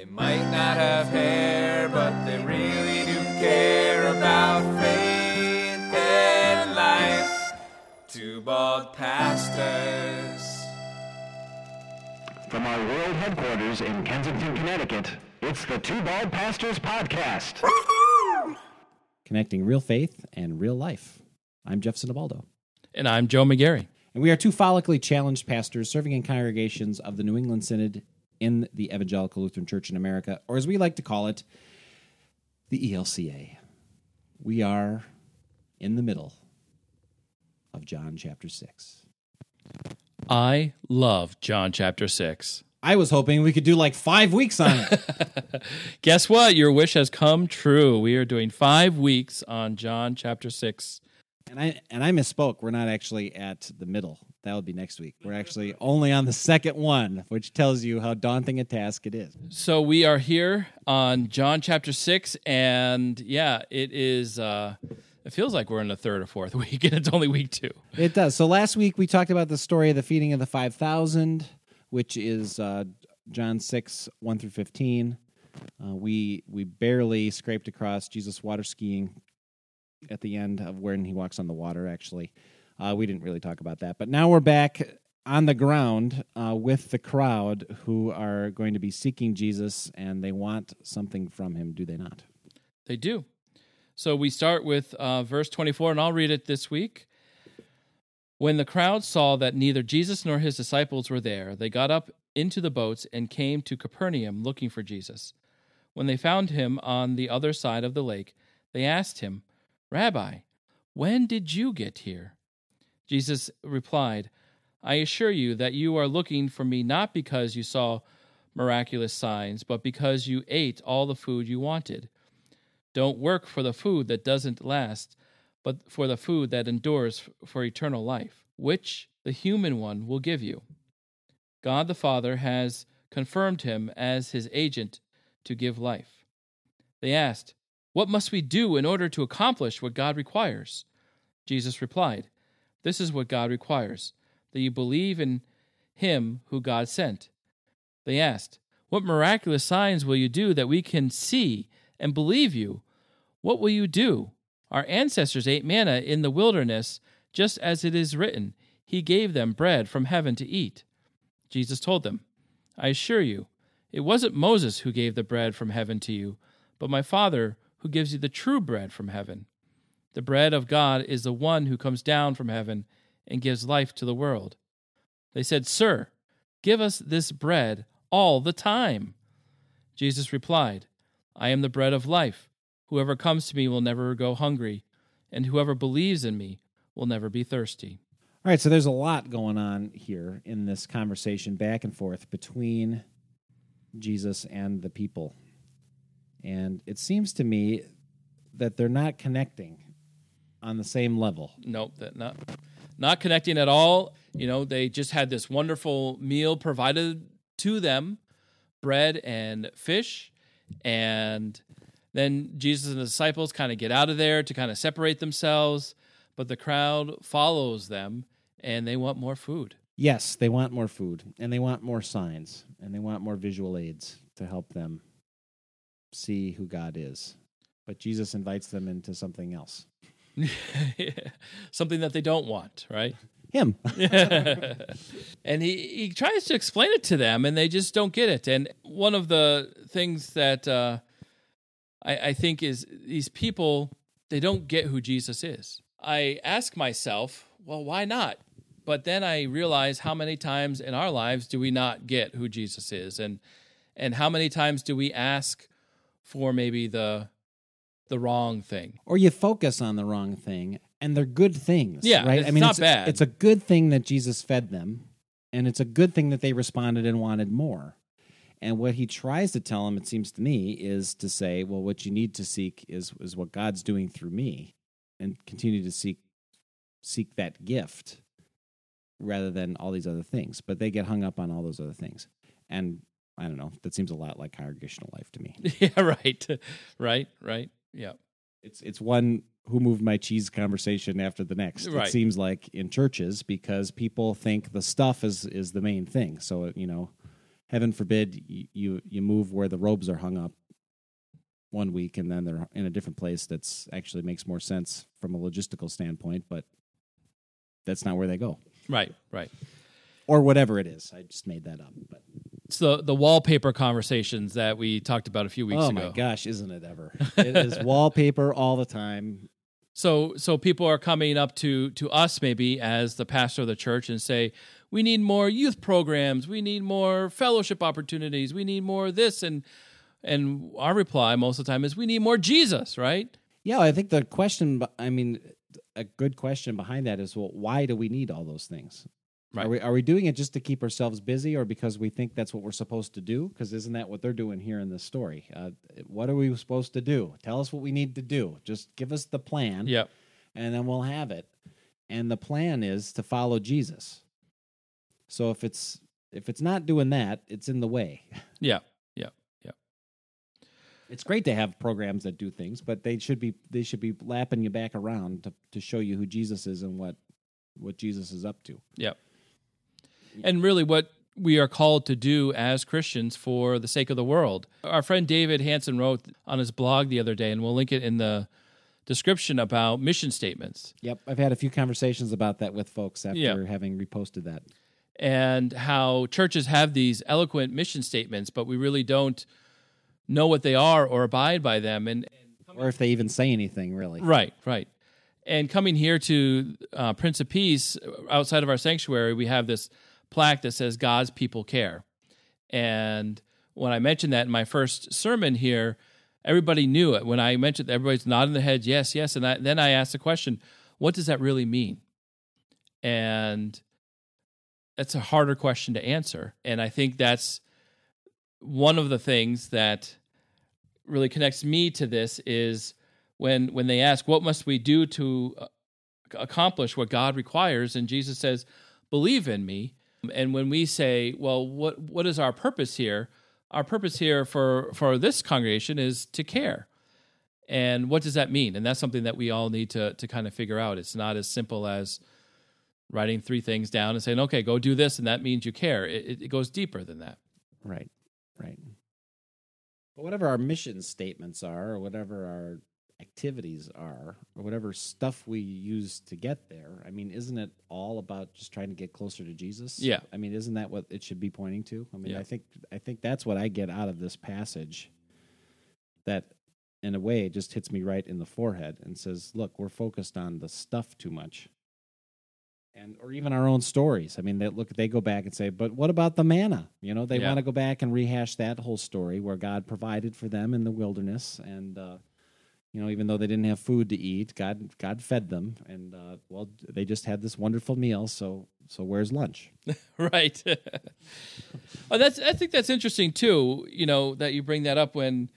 They might not have hair, but they really do care about faith and life. Two bald pastors. From our world headquarters in Kensington, Connecticut, it's the Two Bald Pastors Podcast. connecting real faith and real life. I'm Jeff Sinibaldo. And I'm Joe McGarry. And we are two follically challenged pastors serving in congregations of the New England Synod in the Evangelical Lutheran Church in America, or as we like to call it, the ELCA. We are in the middle of John chapter 6. I love John chapter 6. I was hoping we could do like five weeks on it. Guess what? Your wish has come true. We are doing five weeks on John chapter 6. and I and I misspoke. We're not actually at the middle. That would be next week. We're actually only on the second one, which tells you how daunting a task it is. So we are here on John chapter 6. And yeah, it is, uh, it feels like we're in the third or fourth week, and it's only week two. It does. So last week we talked about the story of the feeding of the 5,000, which is uh, John 6, 1 through 15. Uh, we, we barely scraped across Jesus water skiing at the end of when he walks on the water, actually. Uh, we didn't really talk about that. But now we're back on the ground uh, with the crowd who are going to be seeking Jesus and they want something from him, do they not? They do. So we start with uh, verse 24, and I'll read it this week. When the crowd saw that neither Jesus nor his disciples were there, they got up into the boats and came to Capernaum looking for Jesus. When they found him on the other side of the lake, they asked him, Rabbi, when did you get here? Jesus replied, I assure you that you are looking for me not because you saw miraculous signs, but because you ate all the food you wanted. Don't work for the food that doesn't last, but for the food that endures for eternal life, which the human one will give you. God the Father has confirmed him as his agent to give life. They asked, What must we do in order to accomplish what God requires? Jesus replied, This is what God requires that you believe in him who God sent. They asked, What miraculous signs will you do that we can see and believe you? What will you do? Our ancestors ate manna in the wilderness, just as it is written, He gave them bread from heaven to eat. Jesus told them, I assure you, it wasn't Moses who gave the bread from heaven to you, but my Father who gives you the true bread from heaven. The bread of God is the one who comes down from heaven and gives life to the world. They said, Sir, give us this bread all the time. Jesus replied, I am the bread of life. Whoever comes to me will never go hungry, and whoever believes in me will never be thirsty. All right, so there's a lot going on here in this conversation back and forth between Jesus and the people. And it seems to me that they're not connecting on the same level. Nope, that not not connecting at all. You know, they just had this wonderful meal provided to them, bread and fish, and then Jesus and the disciples kind of get out of there to kind of separate themselves, but the crowd follows them and they want more food. Yes, they want more food and they want more signs and they want more visual aids to help them see who God is. But Jesus invites them into something else. Something that they don't want, right? Him. and he, he tries to explain it to them, and they just don't get it. And one of the things that uh, I, I think is these people, they don't get who Jesus is. I ask myself, well, why not? But then I realize how many times in our lives do we not get who Jesus is, and and how many times do we ask for maybe the the wrong thing? or you focus on the wrong thing and they're good things Yeah, right it's not it's, bad. it's a good thing that jesus fed them and it's a good thing that they responded and wanted more and what he tries to tell them it seems to me is to say well what you need to seek is is what god's doing through me and continue to seek seek that gift rather than all these other things but they get hung up on all those other things and i don't know that seems a lot like congregational life to me yeah, right, right, right. Yeah. it's it's one who moved my cheese conversation after the next. Right. It seems like in churches because people think the stuff is is the main thing. So you know, heaven forbid you, you you move where the robes are hung up one week and then they're in a different place that's actually makes more sense from a logistical standpoint but that's not where they go Right, right. or whatever it is i just made that up but It's the the wallpaper conversations that we talked about a few weeks oh ago. Oh my gosh isn't it ever it is wallpaper all the time So so people are coming up to to us maybe as the pastor of the church and say, "We need more youth programs, we need more fellowship opportunities, we need more this and and our reply most of the time is we need more Jesus, right? Yeah, I think the question, I mean, a good question behind that is, well, why do we need all those things? Right. Are we are we doing it just to keep ourselves busy, or because we think that's what we're supposed to do? Because isn't that what they're doing here in this story? Uh, what are we supposed to do? Tell us what we need to do. Just give us the plan, Yep. and then we'll have it. And the plan is to follow Jesus. So if it's if it's not doing that, it's in the way. Yeah. Yeah. Yeah. It's great to have programs that do things, but they should be they should be lapping you back around to, to show you who Jesus is and what what Jesus is up to. Yep. And really, what we are called to do as Christians for the sake of the world. Our friend David Hanson wrote on his blog the other day, and we'll link it in the description about mission statements Yep, I've had a few conversations about that with folks after Yeah. having reposted that. and how churches have these eloquent mission statements, but we really don't know what they are or abide by them. And Or if they even say anything really. Right, right. And coming here to uh, Prince of Peace, outside of our sanctuary, we have this plaque that says God's people care. And when I mentioned that in my first sermon here, everybody knew it. When I mentioned that, everybody's nodding their heads, yes, yes. And I, then I asked the question, what does that really mean? And that's a harder question to answer. And I think that's one of the things that really connects me to this is when when they ask what must we do to uh, accomplish what God requires and Jesus says believe in me and when we say well what what is our purpose here? Our purpose here for for this congregation is to care. And what does that mean? And that's something that we all need to to kind of figure out. It's not as simple as writing three things down and saying okay go do this and that means you care. It, it- goes deeper than that. Right. Right. But whatever our mission statements are, or whatever our activities are, or whatever stuff we use to get there, I mean, isn't it all about just trying to get closer to Jesus? Yeah. I mean, isn't that what it should be pointing to? I mean, Yeah. I think I think that's what I get out of this passage. That in a way it just hits me right in the forehead and says, look, we're focused on the stuff too much. And or even our own stories. I mean, they look they go back and say, but what about the manna? You know, they Yeah. want to go back and rehash that whole story where God provided for them in the wilderness and uh you know, even though they didn't have food to eat, God God fed them and uh well they just had this wonderful meal, so so where's lunch? right. oh, that's I think that's interesting too. You know that you bring that up when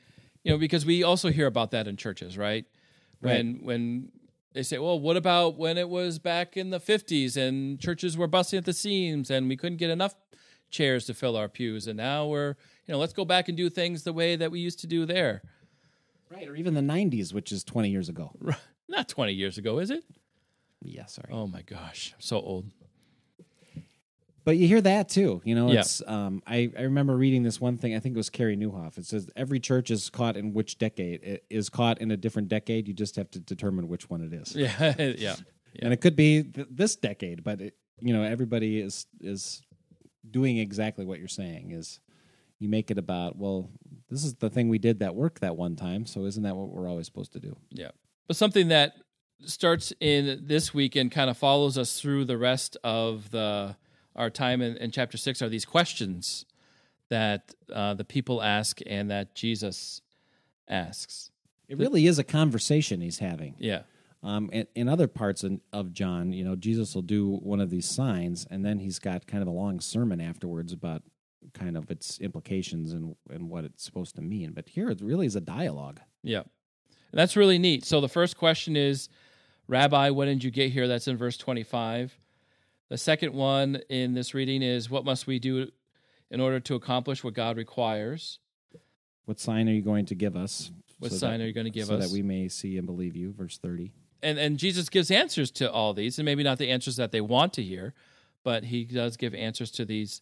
you know because we also hear about that in churches, right? When when they say, well, what about when it was back in the fifties and churches were busting at the seams and we couldn't get enough chairs to fill our pews, and now we're you know let's go back and do things the way that we used to do there. Right, or even the 90s, which is 20 years ago. Not twenty years ago, is it? Yeah, sorry. Oh my gosh, I'm so old. But you hear that too. You know, Yeah. it's um I, I remember reading this one thing, I think it was Carey Nieuwhof. It says every church is caught in which decade it is caught in a different decade. You just have to determine which one it is. Yeah, yeah. And it could be th- this decade, but it, you know, everybody is is doing exactly what you're saying is you make it about, well, this is the thing we did that worked that one time, so isn't that what we're always supposed to do? Yeah. But something that starts in this week and kind of follows us through the rest of the our time in, in chapter six are these questions that uh, the people ask and that Jesus asks. It really is a conversation he's having. Yeah. Um, in, in other parts in, of John, you know, Jesus will do one of these signs, and then he's got kind of a long sermon afterwards about kind of its implications and and what it's supposed to mean. But here, it really is a dialogue. Yeah. And that's really neat. So the first question is, Rabbi, when did you get here? That's in verse 25. The second one in this reading is, What must we do in order to accomplish what God requires? What sign are you going to give us? What so sign that- are you going to give so us? that we may see and believe you? Verse thirty. and and Jesus gives answers to all these, and maybe not the answers that they want to hear, but he does give answers to these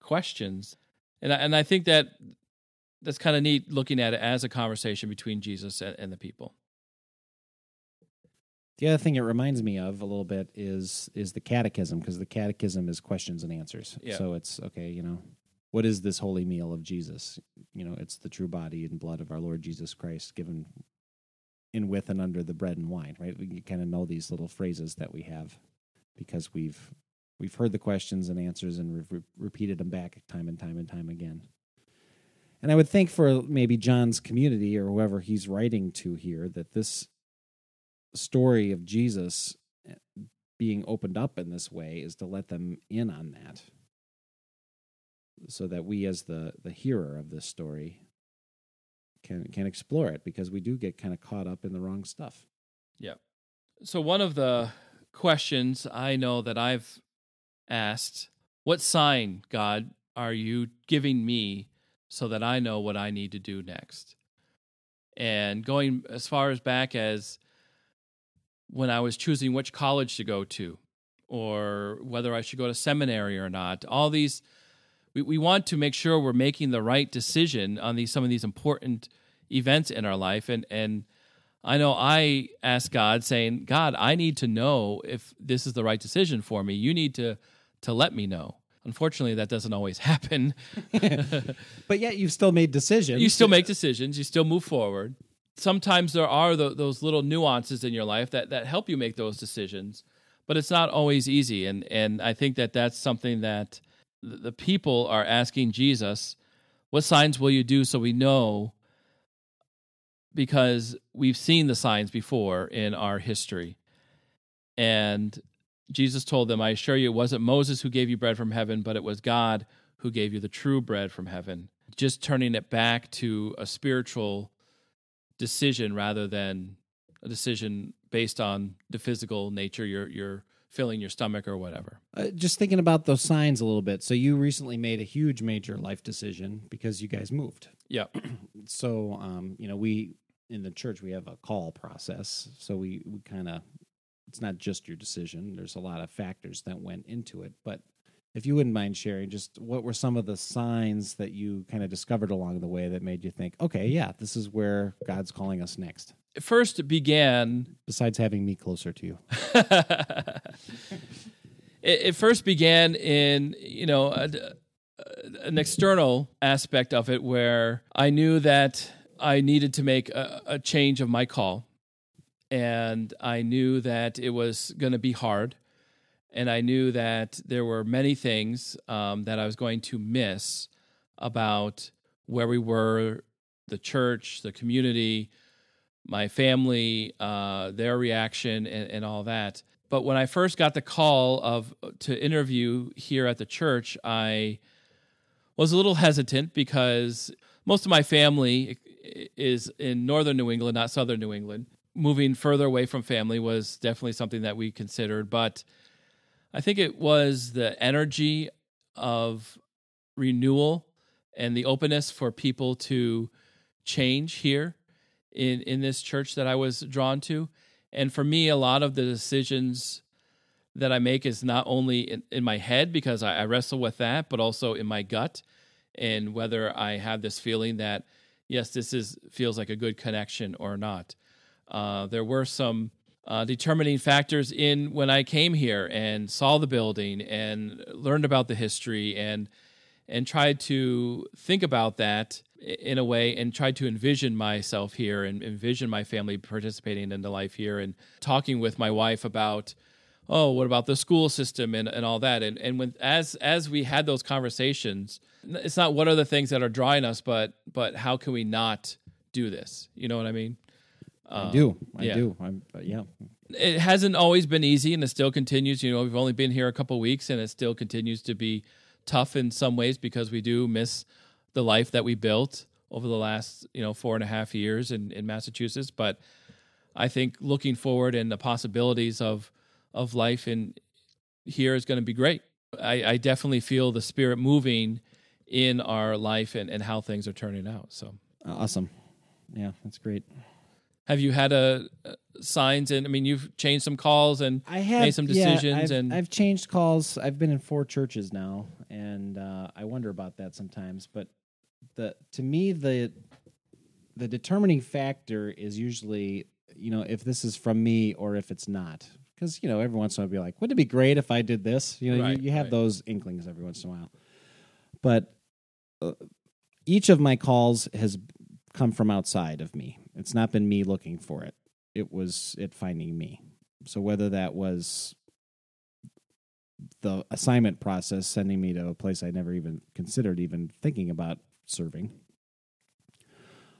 questions. And I, and I think that that's kind of neat looking at it as a conversation between Jesus and, and the people. The other thing it reminds me of a little bit is is the catechism because the catechism is questions and answers. Yeah. So it's okay, you know, what is this holy meal of Jesus? You know, it's the true body and blood of our Lord Jesus Christ given in with and under the bread and wine, right? We kind of know these little phrases that we have because we've we've heard the questions and answers and we've re- repeated them back time and time and time again. And I would think for maybe John's community or whoever he's writing to here that this story of Jesus eh, being opened up in this way is to let them in on that so that we as the the hearer of this story can can explore it because we do get kind of caught up in the wrong stuff. Yeah. So one of the questions I know that I've asked, what sign, God, are you giving me so that I know what I need to do next? And going as far as back as when I was choosing which college to go to or whether I should go to seminary or not, all these we, we want to make sure we're making the right decision on these some of these important events in our life and and I know I asked God saying, God, I need to know if this is the right decision for me. You need to to let me know. Unfortunately, that doesn't always happen. But yet you've still made decisions. you still make decisions, you still move forward. Sometimes there are tho- those little nuances in your life that, that help you make those decisions, but it's not always easy. And, and I think that that's something that the people are asking Jesus, What signs will you do so we know? Because we've seen the signs before in our history. And Jesus told them, I assure you, it wasn't Moses who gave you bread from heaven, but it was God who gave you the true bread from heaven. Just turning it back to a spiritual decision rather than a decision based on the physical nature, you're, you're filling your stomach or whatever. Uh, just thinking about those signs a little bit. So you recently made a huge major life decision because you guys moved. Yeah. So um, you know, we in the church we have a call process. So we we kind of it's not just your decision. There's a lot of factors that went into it. But if you wouldn't mind sharing, just what were some of the signs that you kind of discovered along the way that made you think, okay, yeah, this is where God's calling us next. First began Besides having me closer to you. it, it first began in you know a, an external aspect of it where I knew that I needed to make a, a change of my call, and I knew that it was going to be hard, and I knew that there were many things um, that I was going to miss about where we were, the church, the community, my family, uh, their reaction, and, and all that. But when I first got the call of to interview here at the church, I was a little hesitant because most of my family is in northern New England, not southern New England. Moving further away from family was definitely something that we considered, but I think it was the energy of renewal and the openness for people to change here in in this church that I was drawn to. And for me, a lot of the decisions that I make is not only in, in my head because I, I wrestle with that, but also in my gut and whether I have this feeling that yes, this is feels like a good connection or not. Uh, there were some uh, determining factors in when I came here and saw the building and learned about the history and and tried to think about that in a way and tried to envision myself here and envision my family participating in the life here and talking with my wife about oh what about the school system and, and all that. And and when as as we had those conversations it's not what are the things that are drawing us but but how can we not do this? You know what i mean I do. I yeah. do. I'm, uh, yeah. it hasn't always been easy and it still continues you know we've only been here a couple weeks and it still continues to be tough in some ways because we do miss the life that we built over the last you know four and a half years in, in massachusetts but i think looking forward and the possibilities of of life in here is going to be great I, I definitely feel the spirit moving in our life and, and how things are turning out so Awesome. Yeah, that's great. Have you had a, uh signs and i mean you've changed some calls and I have made some yeah, decisions I've, and I've changed calls. I've been in four churches now, and uh, I wonder about that sometimes. But the to me the the determining factor is usually you know if this is from me or if it's not. Because you know every once in a while I'll be like, wouldn't it be great if I did this? You know, Right, you, you have right. those inklings every once in a while. But uh, each of my calls has come from outside of me. It's not been me looking for it. It was it finding me. So whether that was the assignment process sending me to a place I never even considered even thinking about serving,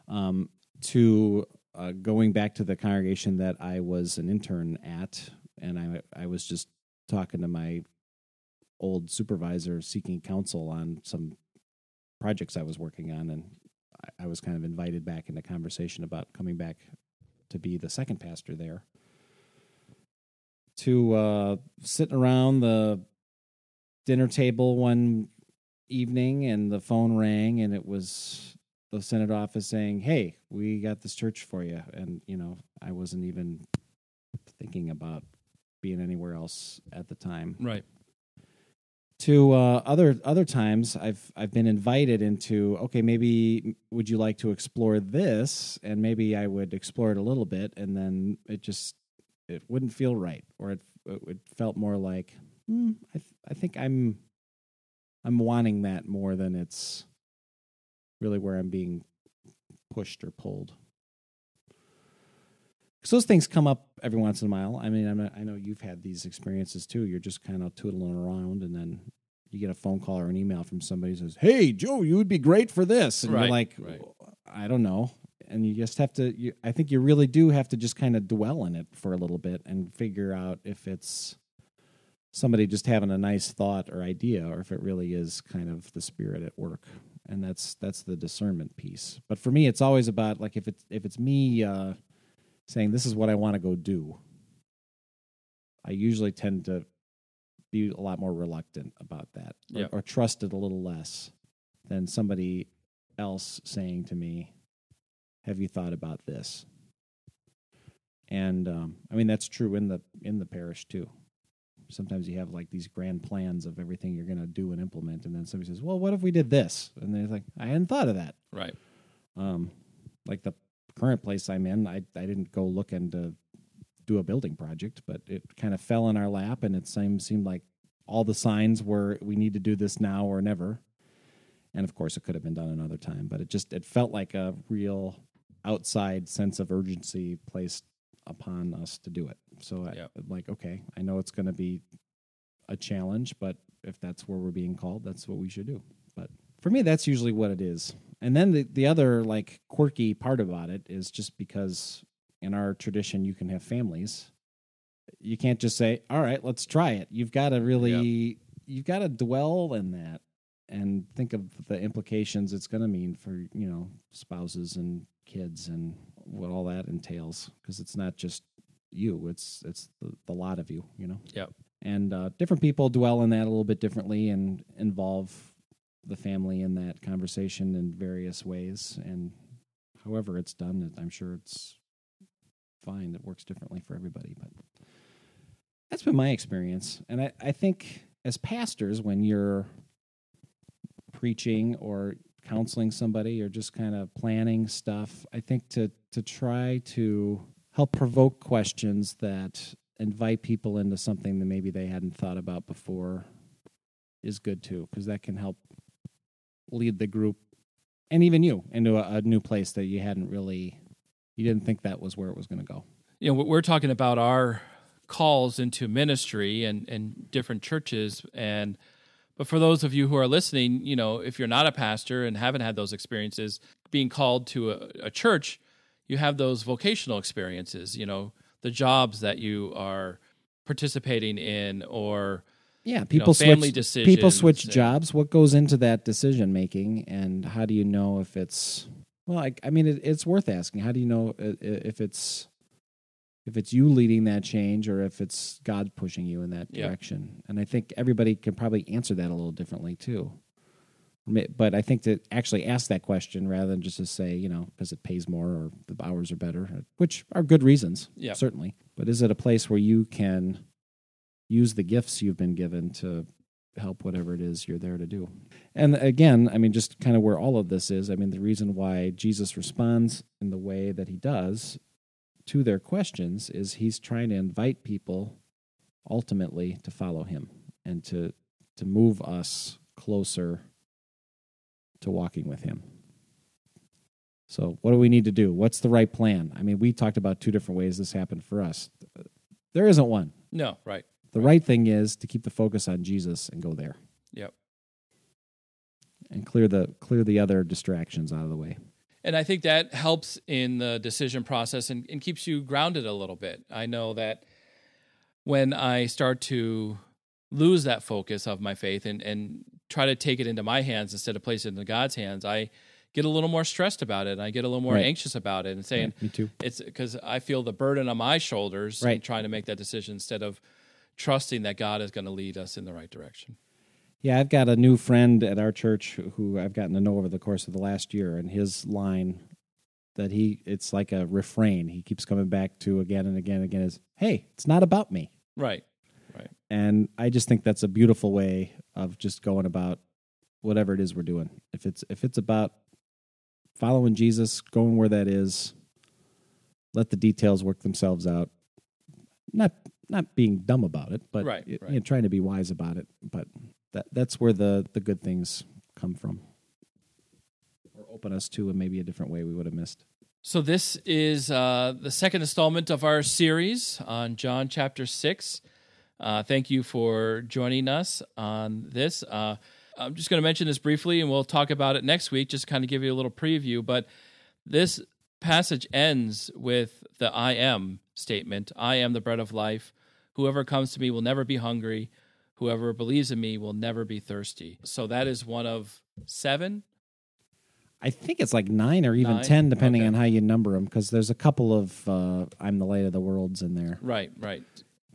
um, to uh, going back to the congregation that I was an intern at, and I I was just talking to my old supervisor seeking counsel on some projects I was working on, and I, was kind of invited back into conversation about coming back to be the second pastor there. To uh, sitting around the dinner table one evening, and the phone rang, and it was the synod office saying, "Hey, we got this church for you," and you know, I wasn't even thinking about being anywhere else at the time Right. To uh, other other times I've I've been invited into okay maybe would you like to explore this and maybe I would explore it a little bit and then it just it wouldn't feel right or it it felt more like hmm, I th- I think I'm I'm wanting that more than it's really where I'm being pushed or pulled. Because those things come up every once in a while. I mean, I'm a, I know you've had these experiences too. You're just kind of tootling around, and then you get a phone call or an email from somebody who says, "Hey, Joe, you would be great for this," and Right, you're like, right. "I don't know." And you just have to. You, I think you really do have to just kind of dwell in it for a little bit and figure out if it's somebody just having a nice thought or idea, or if it really is kind of the spirit at work. And that's that's the discernment piece. But for me, it's always about like if it's if it's me uh, saying this is what I want to go do. I usually tend to be a lot more reluctant about that, or, Yeah. or trust it a little less than somebody else saying to me, "Have you thought about this?" And um, I mean that's true in the in the parish too. Sometimes you have like these grand plans of everything you're going to do and implement, and then somebody says, "Well, what if we did this?" And they're like, "I hadn't thought of that." Right. Um, like the current place I'm in, I I didn't go looking to do a building project, but it kind of fell in our lap, and it seemed seemed like all the signs were we need to do this now or never. And of course, it could have been done another time, but it just it felt like a real outside sense of urgency placed upon us to do it. So I, Yep. like, okay, I know it's going to be a challenge, but if that's where we're being called, that's what we should do. But for me, that's usually what it is. And then the, the other like quirky part about it is just because in our tradition you can have families. You can't just say, "All right, let's try it." You've got to really you've got to dwell in that and think of the implications it's going to mean for, you know, spouses and kids and what all that entails because it's not just you, it's it's the, the lot of you, you know Yep. and uh, different people dwell in that a little bit differently and involve the family in that conversation in various ways. And however it's done i'm sure it's fine. It works differently for everybody but that's been my experience. And i, I think as pastors when you're preaching or counseling somebody or just kind of planning stuff i think to to try to help provoke questions that invite people into something that maybe they hadn't thought about before is good too because that can help lead the group and even you into a, a new place that you hadn't really you didn't think that was where it was going to go. You know we're talking about our calls into ministry and and different churches. And but for those of you who are listening you know if you're not a pastor and haven't had those experiences being called to a, a church you have those vocational experiences you know the jobs that you are participating in or yeah know, people family switch people switch and- jobs. What goes into that decision making and how do you know if it's well i, I mean it, it's worth asking. How do you know if it's if it's you leading that change or if it's god pushing you in that direction? And i think everybody can probably answer that a little differently too. But i think to actually ask that question rather than just to say you know because it pays more or the hours are better which are good reasons Yeah. certainly. But is it a place where you can use the gifts you've been given to help whatever it is you're there to do. And again, I mean, just kind of where all of this is, I mean, the reason why Jesus responds in the way that he does to their questions is he's trying to invite people ultimately to follow him and to to move us closer to walking with him. So, what do we need to do? What's the right plan? I mean, we talked about two different ways this happened for us. There isn't one. No, right. The right thing is to keep the focus on Jesus and go there Yep. and clear the clear the other distractions out of the way. And I think that helps in the decision process and, and keeps you grounded a little bit. I know that when I start to lose that focus of my faith and, and try to take it into my hands instead of place it into God's hands, I get a little more stressed about it. And I get a little more Right. anxious about it and saying, me too. it's because I feel the burden on my shoulders Right. trying to make that decision instead of trusting that God is going to lead us in the right direction. Yeah, I've got a new friend at our church who I've gotten to know over the course of the last year, and his line that he it's like a refrain he keeps coming back to again and again and again is, "Hey, it's not about me." Right. Right. And I just think that's a beautiful way of just going about whatever it is we're doing. If it's if it's about following Jesus, going where that is, let the details work themselves out. Not not being dumb about it, but Right, y- right. you know, trying to be wise about it. But that that's where the the good things come from, or open us to a maybe a different way we would have missed. So this is uh, the second installment of our series on John chapter six. Uh, thank you for joining us on this. Uh, I'm just going to mention this briefly, and we'll talk about it next week. Just kind of give you a little preview. But this passage ends with the "I am" statement: "I am the bread of life. Whoever comes to me will never be hungry. Whoever believes in me will never be thirsty." So that is one of seven I think it's like nine or even Nine? ten, depending Okay. on how you number them, because there's a couple of uh, "I'm the light of the worlds" in there. Right, right.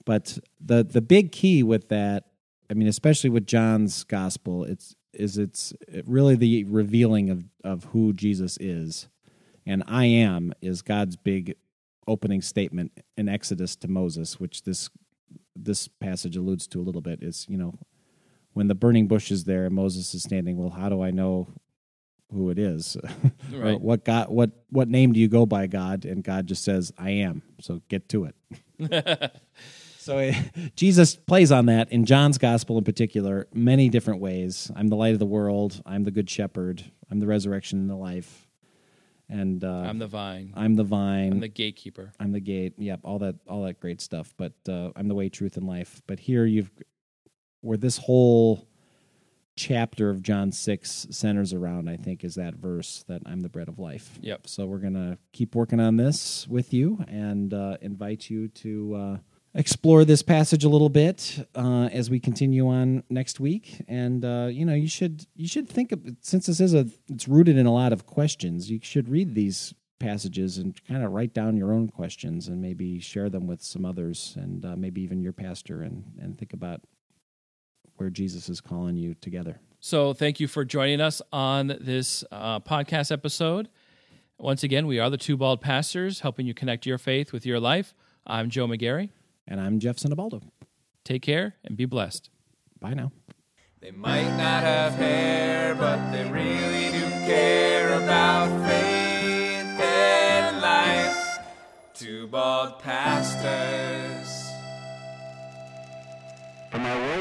But the the big key with that, I mean, especially with John's gospel, it's is it's really the revealing of of who Jesus is, and I am is God's big opening statement in Exodus to Moses, which this this passage alludes to a little bit. Is you know when the burning bush is there, and Moses is standing. Well, how do I know who it is? Right. what God? What what name do you go by, God? And God just says, "I am." So get to it. So eh, Jesus plays on that in John's gospel in particular, many different ways. I'm the light of the world. I'm the good shepherd. I'm the resurrection and the life. And uh, I'm the vine. I'm the vine. I'm the gatekeeper. I'm the gate. Yep, all that all that great stuff. But uh, I'm the way, truth, and life. But here you've where this whole chapter of John six centers around, I think, is that verse that I'm the bread of life. Yep. So we're gonna keep working on this with you and uh, invite you to uh, explore this passage a little bit uh, as we continue on next week. And uh, you know, you should you should think of since this is a it's rooted in a lot of questions. You should read these passages and kind of write down your own questions and maybe share them with some others and uh, maybe even your pastor and and think about where Jesus is calling you together. So, thank you for joining us on this uh, podcast episode. Once again, we are the Two Bald Pastors, helping you connect your faith with your life. I'm Joe McGarry. And I'm Jeff Sinibaldo. Take care and be blessed. Bye now. They might not have hair, but they really do care about faith and life. Two bald pastors. From our world.